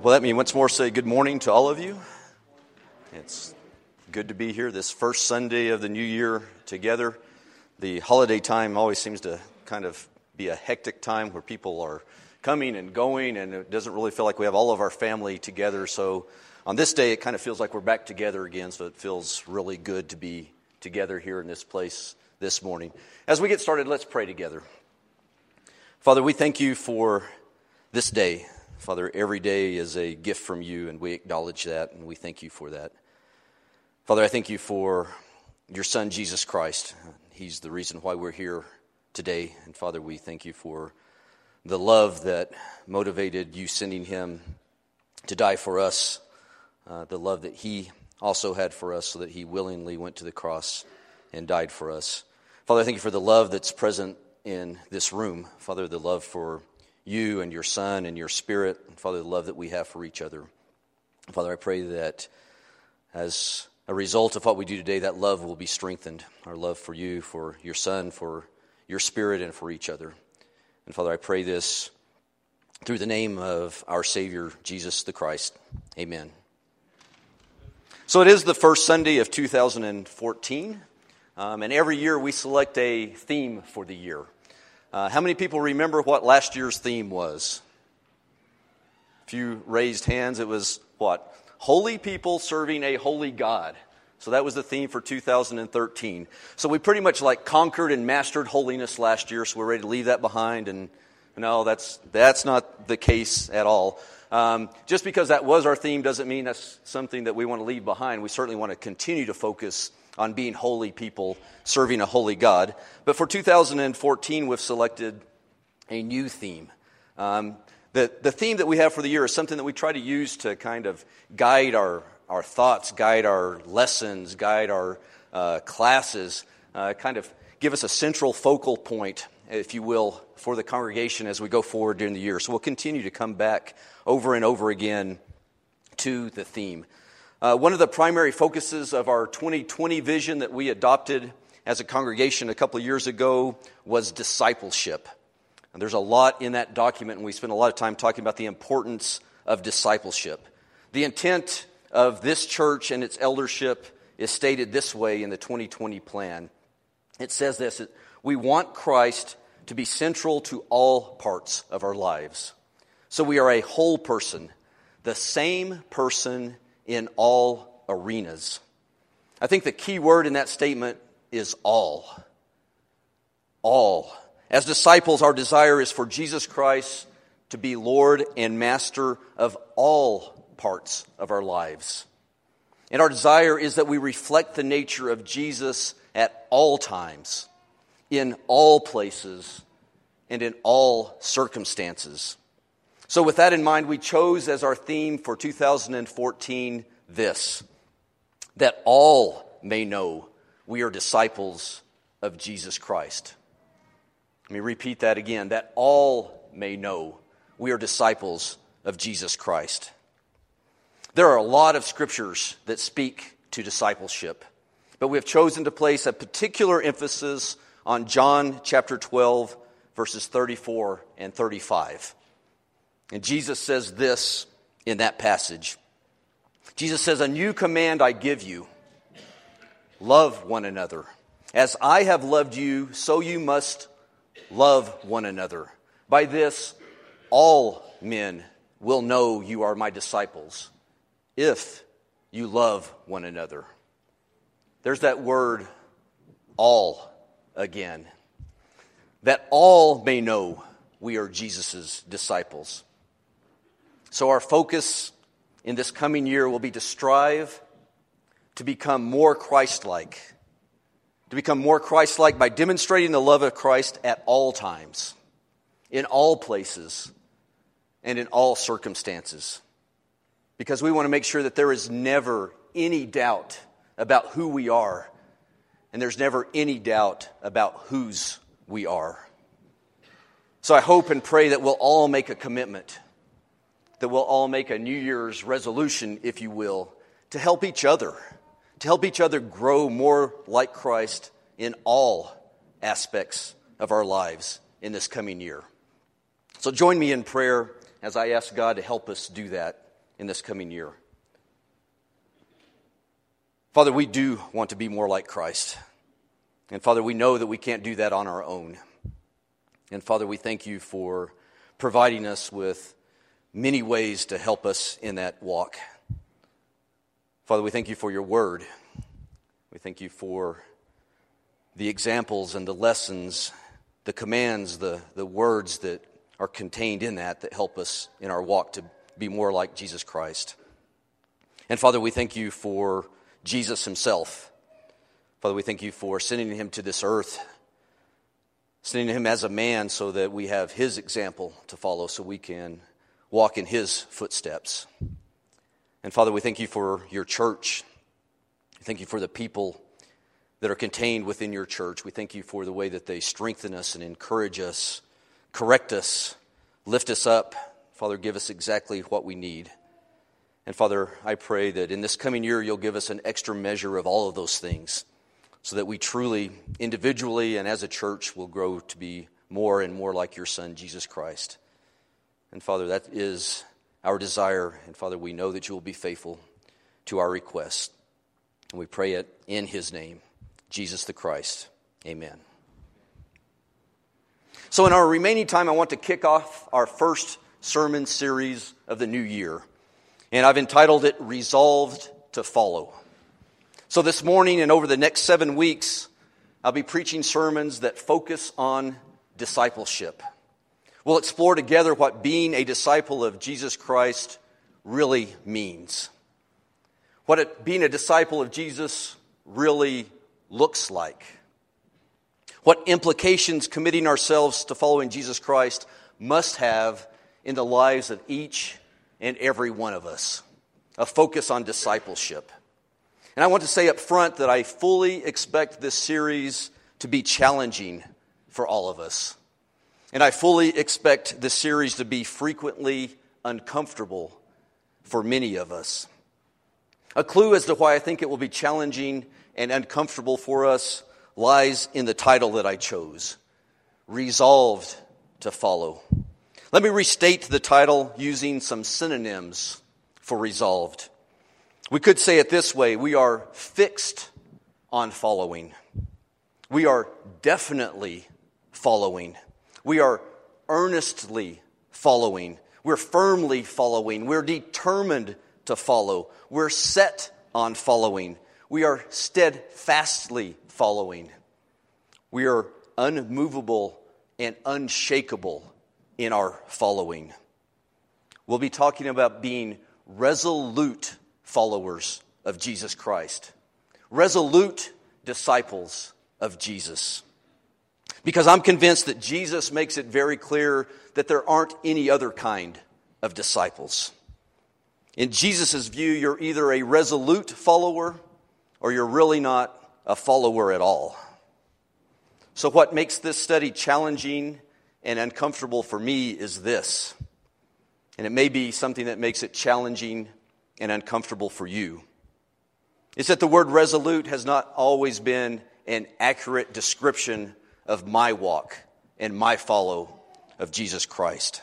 well, let me once more say good morning to all of you. It's good to be here this first Sunday of the new year together. The holiday time always seems to kind of be a hectic time where people are coming and going, and it doesn't really feel like we have all of our family together. So on this day, it kind of feels like we're back together again, so it feels really good to be together here in this place this morning. As we get started, let's pray together. Father, we thank you for this day. Father, every day is a gift from you, and we acknowledge that, and we thank you for that. Father, I thank you for your Son, Jesus Christ. He's the reason why we're here today. And Father, we thank you for the love that motivated you sending him to die for us, uh, the love that he also had for us, so that he willingly went to the cross and died for us. Father, I thank you for the love that's present in this room. Father, the love for you and your Son and your Spirit, and Father, the love that we have for each other. Father, I pray that as a result of what we do today, that love will be strengthened. Our love for you, for your Son, for your Spirit, and for each other. And Father, I pray this through the name of our Savior, Jesus the Christ. Amen. So it is the first Sunday of 2014, um, and every year we select a theme for the year. Uh, how many people remember what last year's theme was? A few raised hands. It was what? Holy people serving a holy God. So that was the theme for 2013. So we pretty much like conquered and mastered holiness last year, so we're ready to leave that behind. And no, that's, that's not the case at all. Um, just because that was our theme doesn't mean that's something that we want to leave behind. We certainly want to continue to focus on being holy people, serving a holy God. But for 2014, we've selected a new theme. Um, the, the theme that we have for the year is something that we try to use to kind of guide our, our thoughts, guide our lessons, guide our uh, classes, uh, kind of give us a central focal point, if you will, for the congregation as we go forward during the year. So we'll continue to come back over and over again to the theme. Uh, one of the primary focuses of our 2020 vision that we adopted as a congregation a couple of years ago was discipleship. And there's a lot in that document, and we spent a lot of time talking about the importance of discipleship. The intent of this church and its eldership is stated this way in the 2020 plan. It says this We want Christ to be central to all parts of our lives. So we are a whole person, the same person in all arenas. I think the key word in that statement is all. All. As disciples, our desire is for Jesus Christ to be Lord and Master of all parts of our lives. And our desire is that we reflect the nature of Jesus at all times, in all places, and in all circumstances. So, with that in mind, we chose as our theme for 2014 this that all may know we are disciples of Jesus Christ. Let me repeat that again that all may know we are disciples of Jesus Christ. There are a lot of scriptures that speak to discipleship, but we have chosen to place a particular emphasis on John chapter 12, verses 34 and 35. And Jesus says this in that passage Jesus says, A new command I give you love one another. As I have loved you, so you must love one another. By this, all men will know you are my disciples if you love one another. There's that word, all, again. That all may know we are Jesus' disciples. So, our focus in this coming year will be to strive to become more Christ like, to become more Christ like by demonstrating the love of Christ at all times, in all places, and in all circumstances. Because we want to make sure that there is never any doubt about who we are, and there's never any doubt about whose we are. So I hope and pray that we'll all make a commitment that we'll all make a New Year's resolution, if you will, to help each other, to help each other grow more like Christ in all aspects of our lives in this coming year. So join me in prayer as I ask God to help us do that in this coming year. Father, we do want to be more like Christ. And Father, we know that we can't do that on our own. And Father, we thank you for providing us with many ways to help us in that walk. Father, we thank you for your word. We thank you for the examples and the lessons, the commands, the, the words that are contained in that that help us in our walk to be more like Jesus Christ. And Father, we thank you for Jesus himself. Father, we thank you for sending him to this earth, sending him as a man so that we have his example to follow so we can walk in his footsteps. And Father, we thank you for your church. Thank you for the people that are contained within your church. We thank you for the way that they strengthen us and encourage us, correct us, lift us up. Father, give us exactly what we need. And Father, I pray that in this coming year, you'll give us an extra measure of all of those things so that we truly, individually and as a church, will grow to be more and more like your Son, Jesus Christ. And Father, that is our desire. And Father, we know that you will be faithful to our request. And we pray it in his name, Jesus the Christ. Amen. So, in our remaining time, I want to kick off our first sermon series of the new year. And I've entitled it Resolved to Follow. So, this morning and over the next seven weeks, I'll be preaching sermons that focus on discipleship. We'll explore together what being a disciple of Jesus Christ really means. What it, being a disciple of Jesus really looks like. What implications committing ourselves to following Jesus Christ must have in the lives of each and every one of us. A focus on discipleship. And I want to say up front that I fully expect this series to be challenging for all of us. And I fully expect this series to be frequently uncomfortable for many of us. A clue as to why I think it will be challenging and uncomfortable for us lies in the title that I chose Resolved to Follow. Let me restate the title using some synonyms for resolved. We could say it this way we are fixed on following, we are definitely following. We are earnestly following. We're firmly following. We're determined to follow. We're set on following. We are steadfastly following. We are unmovable and unshakable in our following. We'll be talking about being resolute followers of Jesus Christ, resolute disciples of Jesus. Because I'm convinced that Jesus makes it very clear that there aren't any other kind of disciples. In Jesus' view, you're either a resolute follower or you're really not a follower at all. So, what makes this study challenging and uncomfortable for me is this, and it may be something that makes it challenging and uncomfortable for you. It's that the word resolute has not always been an accurate description of my walk and my follow of Jesus Christ.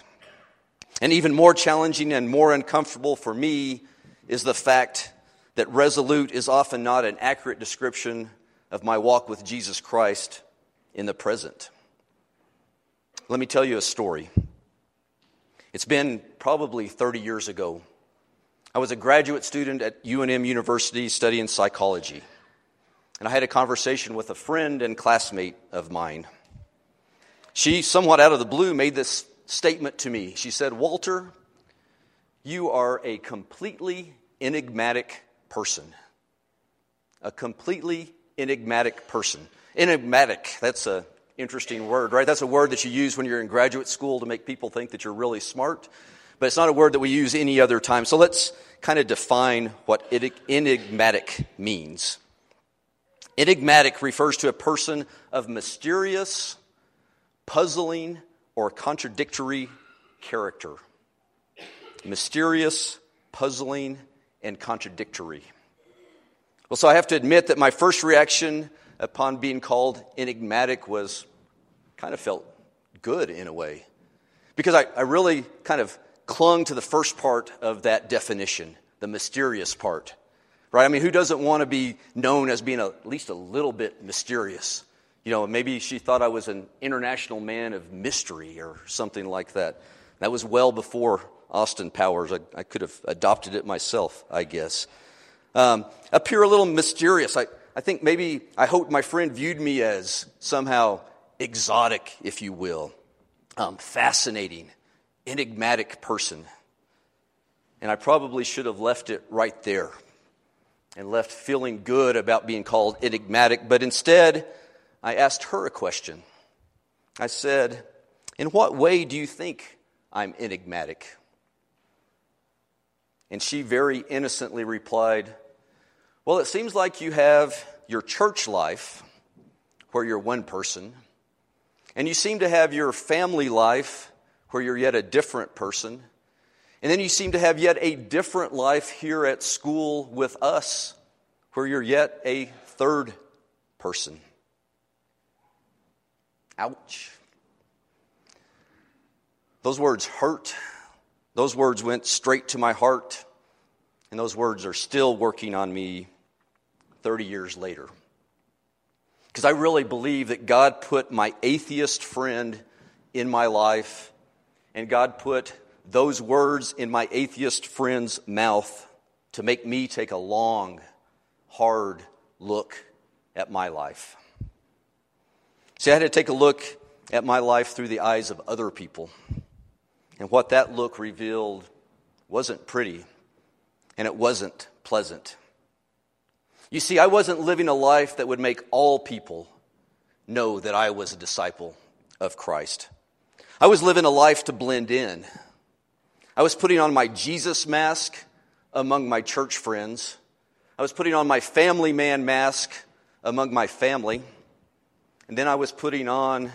And even more challenging and more uncomfortable for me is the fact that resolute is often not an accurate description of my walk with Jesus Christ in the present. Let me tell you a story. It's been probably 30 years ago. I was a graduate student at UNM University studying psychology and I had a conversation with a friend and classmate of mine. She, somewhat out of the blue, made this statement to me. She said, Walter, you are a completely enigmatic person. A completely enigmatic person. Enigmatic, that's an interesting word, right? That's a word that you use when you're in graduate school to make people think that you're really smart, but it's not a word that we use any other time. So let's kind of define what enigmatic means. Enigmatic refers to a person of mysterious, puzzling, or contradictory character. Mysterious, puzzling, and contradictory. Well, so I have to admit that my first reaction upon being called enigmatic was kind of felt good in a way. Because I, I really kind of clung to the first part of that definition, the mysterious part. Right? I mean, who doesn't want to be known as being a, at least a little bit mysterious? You know, maybe she thought I was an international man of mystery or something like that. That was well before Austin Powers. I, I could have adopted it myself, I guess. Um, appear a little mysterious. I, I think maybe, I hope my friend viewed me as somehow exotic, if you will, um, fascinating, enigmatic person. And I probably should have left it right there and left feeling good about being called enigmatic, but instead, I asked her a question. I said, In what way do you think I'm enigmatic? And she very innocently replied, Well, it seems like you have your church life, where you're one person, and you seem to have your family life, where you're yet a different person, and then you seem to have yet a different life here at school with us, where you're yet a third person. Ouch. Those words hurt. Those words went straight to my heart. And those words are still working on me 30 years later. Because I really believe that God put my atheist friend in my life, and God put those words in my atheist friend's mouth to make me take a long, hard look at my life. See, I had to take a look at my life through the eyes of other people. And what that look revealed wasn't pretty, and it wasn't pleasant. You see, I wasn't living a life that would make all people know that I was a disciple of Christ. I was living a life to blend in. I was putting on my Jesus mask among my church friends. I was putting on my family man mask among my family. And then I was putting on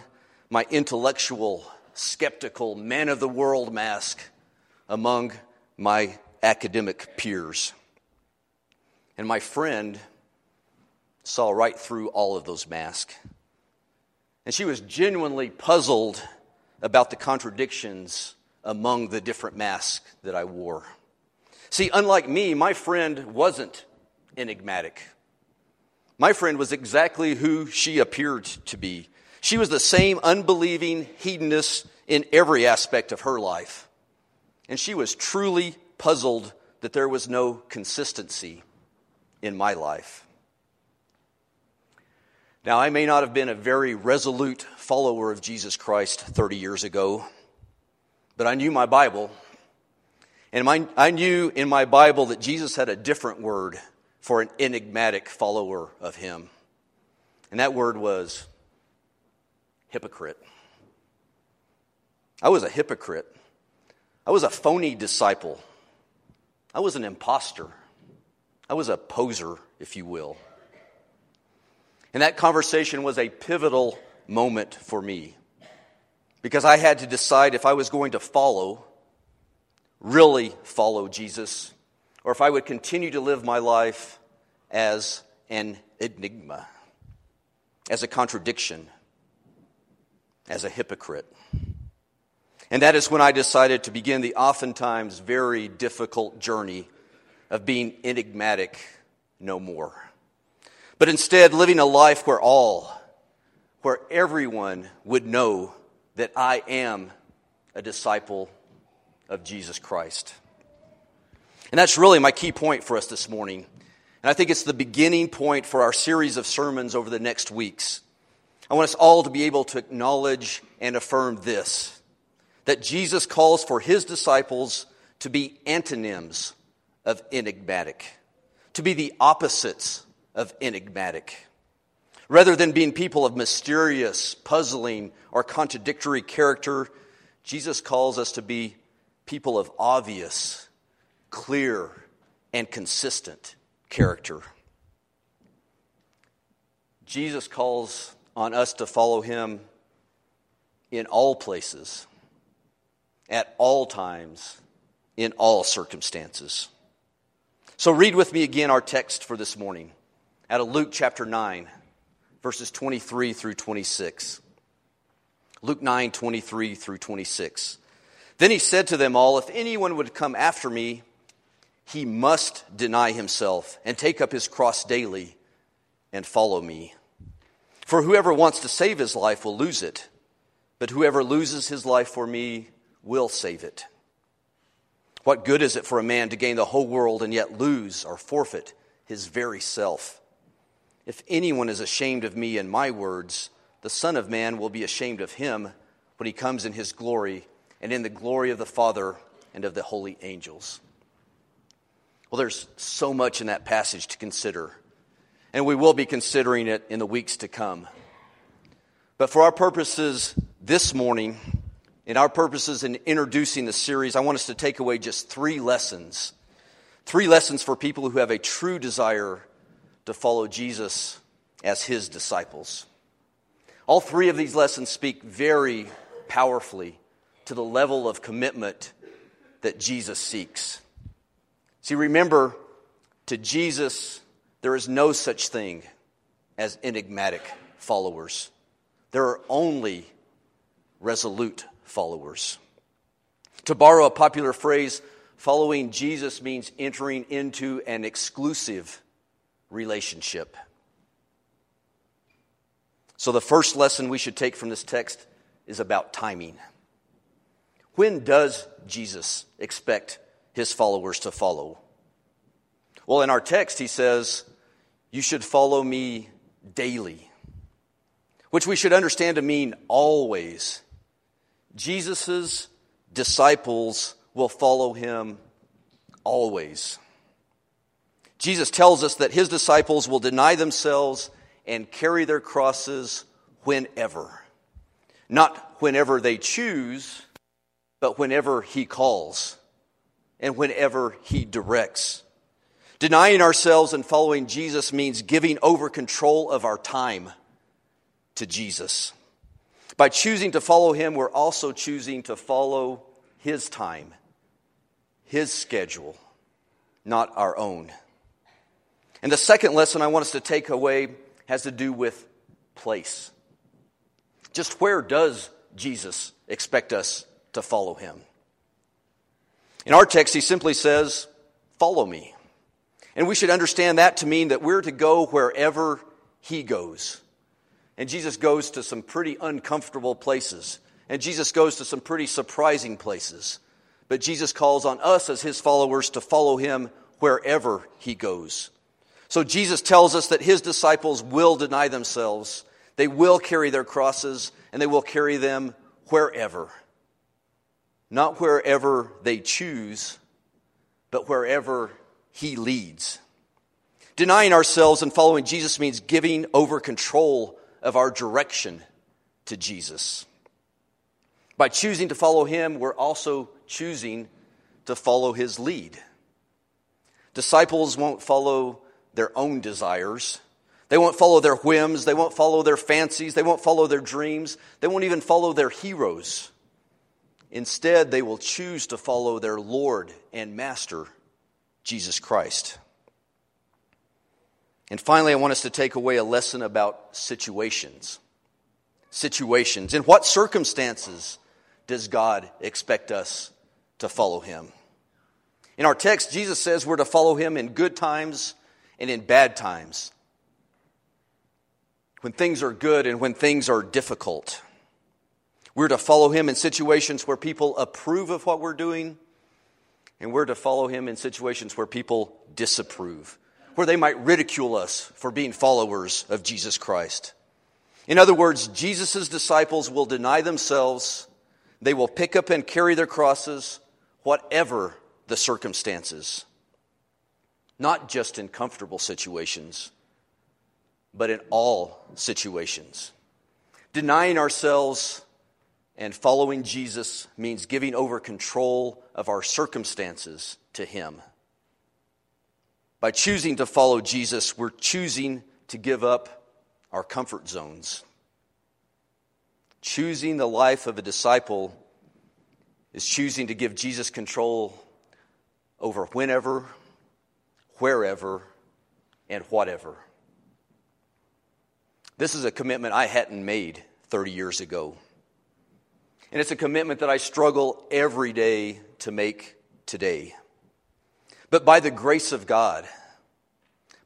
my intellectual, skeptical, man of the world mask among my academic peers. And my friend saw right through all of those masks. And she was genuinely puzzled about the contradictions among the different masks that I wore. See, unlike me, my friend wasn't enigmatic. My friend was exactly who she appeared to be. She was the same unbelieving hedonist in every aspect of her life. And she was truly puzzled that there was no consistency in my life. Now, I may not have been a very resolute follower of Jesus Christ 30 years ago, but I knew my Bible. And my, I knew in my Bible that Jesus had a different word for an enigmatic follower of him. And that word was hypocrite. I was a hypocrite. I was a phony disciple. I was an impostor. I was a poser, if you will. And that conversation was a pivotal moment for me because I had to decide if I was going to follow, really follow Jesus, or if I would continue to live my life as an enigma, as a contradiction, as a hypocrite. And that is when I decided to begin the oftentimes very difficult journey of being enigmatic no more. But instead, living a life where all, where everyone would know that I am a disciple of Jesus Christ. And that's really my key point for us this morning. And I think it's the beginning point for our series of sermons over the next weeks. I want us all to be able to acknowledge and affirm this that Jesus calls for his disciples to be antonyms of enigmatic, to be the opposites of enigmatic. Rather than being people of mysterious, puzzling, or contradictory character, Jesus calls us to be people of obvious, clear, and consistent character. Jesus calls on us to follow him in all places, at all times, in all circumstances. So, read with me again our text for this morning out of Luke chapter 9, verses 23 through 26. Luke 9, 23 through 26. Then he said to them all, If anyone would come after me, he must deny himself and take up his cross daily and follow me. For whoever wants to save his life will lose it, but whoever loses his life for me will save it. What good is it for a man to gain the whole world and yet lose or forfeit his very self? If anyone is ashamed of me and my words, the Son of Man will be ashamed of him when he comes in his glory and in the glory of the Father and of the holy angels. Well, there's so much in that passage to consider, and we will be considering it in the weeks to come. But for our purposes this morning, in our purposes in introducing the series, I want us to take away just three lessons. Three lessons for people who have a true desire to follow Jesus as his disciples. All three of these lessons speak very powerfully to the level of commitment that Jesus seeks. See, remember, to Jesus, there is no such thing as enigmatic followers. There are only resolute followers. To borrow a popular phrase, following Jesus means entering into an exclusive relationship. So, the first lesson we should take from this text is about timing. When does Jesus expect his followers to follow? Well, in our text, he says, You should follow me daily, which we should understand to mean always. Jesus' disciples will follow him always. Jesus tells us that his disciples will deny themselves and carry their crosses whenever. Not whenever they choose, but whenever He calls and whenever He directs. Denying ourselves and following Jesus means giving over control of our time to Jesus. By choosing to follow Him, we're also choosing to follow His time, His schedule, not our own. And the second lesson I want us to take away has to do with place. Just where does Jesus expect us to follow him. In our text, he simply says, Follow me. And we should understand that to mean that we're to go wherever he goes. And Jesus goes to some pretty uncomfortable places. And Jesus goes to some pretty surprising places. But Jesus calls on us as his followers to follow him wherever he goes. So Jesus tells us that his disciples will deny themselves, they will carry their crosses, and they will carry them wherever not wherever they choose, but wherever He leads. Denying ourselves and following Jesus means giving over control of our direction to Jesus. By choosing to follow Him, we're also choosing to follow His lead. Disciples won't follow their own desires. They won't follow their whims. They won't follow their fancies. They won't follow their dreams. They won't even follow their heroes. Instead, they will choose to follow their Lord and Master, Jesus Christ. And finally, I want us to take away a lesson about situations. Situations. In what circumstances does God expect us to follow Him? In our text, Jesus says we're to follow Him in good times and in bad times. When things are good and when things are difficult. We're to follow him in situations where people approve of what we're doing, and we're to follow him in situations where people disapprove, where they might ridicule us for being followers of Jesus Christ. In other words, Jesus' disciples will deny themselves, they will pick up and carry their crosses, whatever the circumstances. Not just in comfortable situations, but in all situations. Denying ourselves and following Jesus means giving over control of our circumstances to Him. By choosing to follow Jesus, we're choosing to give up our comfort zones. Choosing the life of a disciple is choosing to give Jesus control over whenever, wherever, and whatever. This is a commitment I hadn't made 30 years ago. And it's a commitment that I struggle every day to make today. But by the grace of God,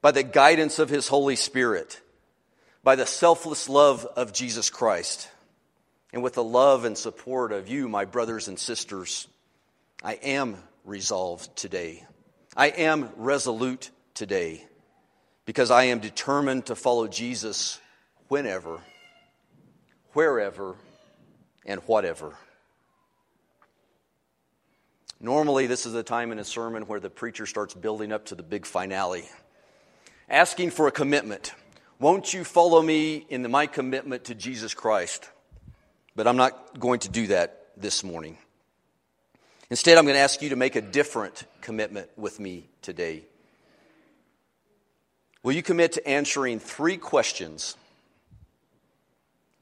by the guidance of His Holy Spirit, by the selfless love of Jesus Christ, and with the love and support of you, my brothers and sisters, I am resolved today. I am resolute today because I am determined to follow Jesus whenever, wherever, and whatever. Normally, this is the time in a sermon where the preacher starts building up to the big finale, asking for a commitment. Won't you follow me in my commitment to Jesus Christ? But I'm not going to do that this morning. Instead, I'm going to ask you to make a different commitment with me today. Will you commit to answering three questions?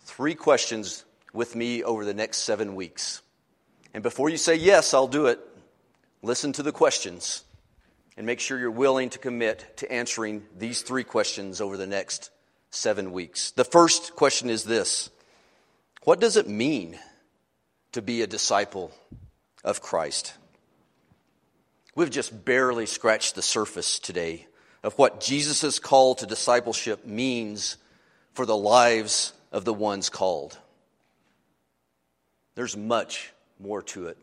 Three questions with me over the next seven weeks. And before you say, yes, I'll do it, listen to the questions and make sure you're willing to commit to answering these three questions over the next seven weeks. The first question is this What does it mean to be a disciple of Christ? We've just barely scratched the surface today of what Jesus' call to discipleship means for the lives of the ones called. There's much more to it.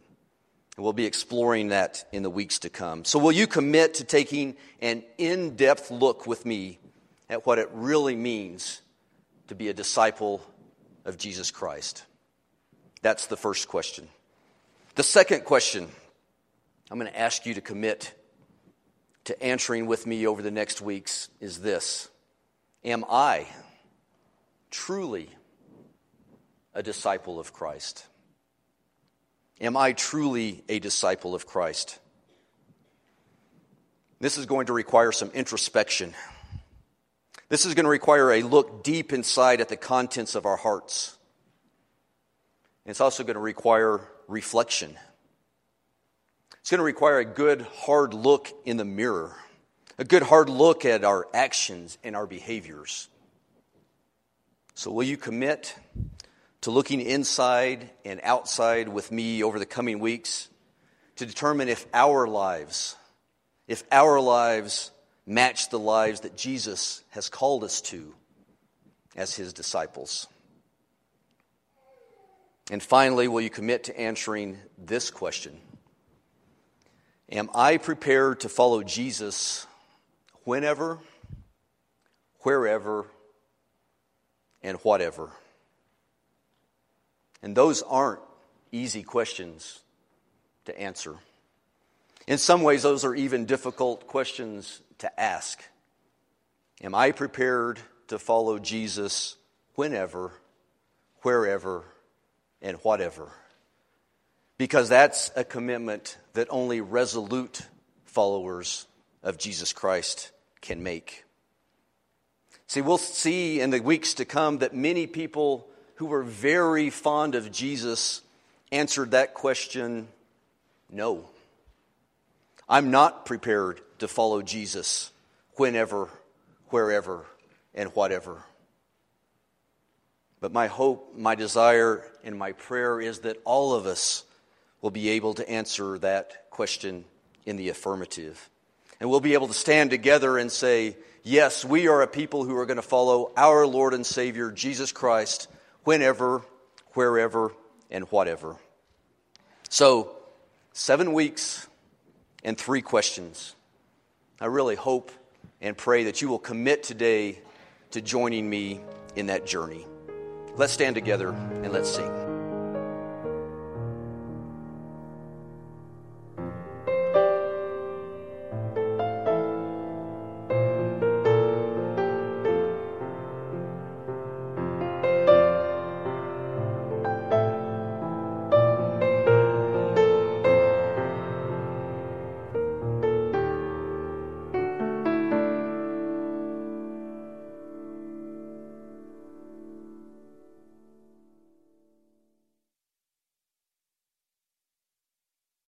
And we'll be exploring that in the weeks to come. So, will you commit to taking an in depth look with me at what it really means to be a disciple of Jesus Christ? That's the first question. The second question I'm going to ask you to commit to answering with me over the next weeks is this Am I truly a disciple of Christ? Am I truly a disciple of Christ? This is going to require some introspection. This is going to require a look deep inside at the contents of our hearts. It's also going to require reflection. It's going to require a good, hard look in the mirror, a good, hard look at our actions and our behaviors. So, will you commit to looking inside and outside with me over the coming weeks to determine if our lives, if our lives match the lives that Jesus has called us to as his disciples? And finally, will you commit to answering this question? Am I prepared to follow Jesus whenever, wherever, and whatever? And those aren't easy questions to answer. In some ways, those are even difficult questions to ask. Am I prepared to follow Jesus whenever, wherever, and whatever? Because that's a commitment that only resolute followers of Jesus Christ can make. See, we'll see in the weeks to come that many people who were very fond of Jesus answered that question no. I'm not prepared to follow Jesus whenever, wherever, and whatever. But my hope, my desire, and my prayer is that all of us will be able to answer that question in the affirmative. And we'll be able to stand together and say, Yes, we are a people who are going to follow our Lord and Savior, Jesus Christ whenever, wherever, and whatever. So, seven weeks and three questions. I really hope and pray that you will commit today to joining me in that journey. Let's stand together and let's sing.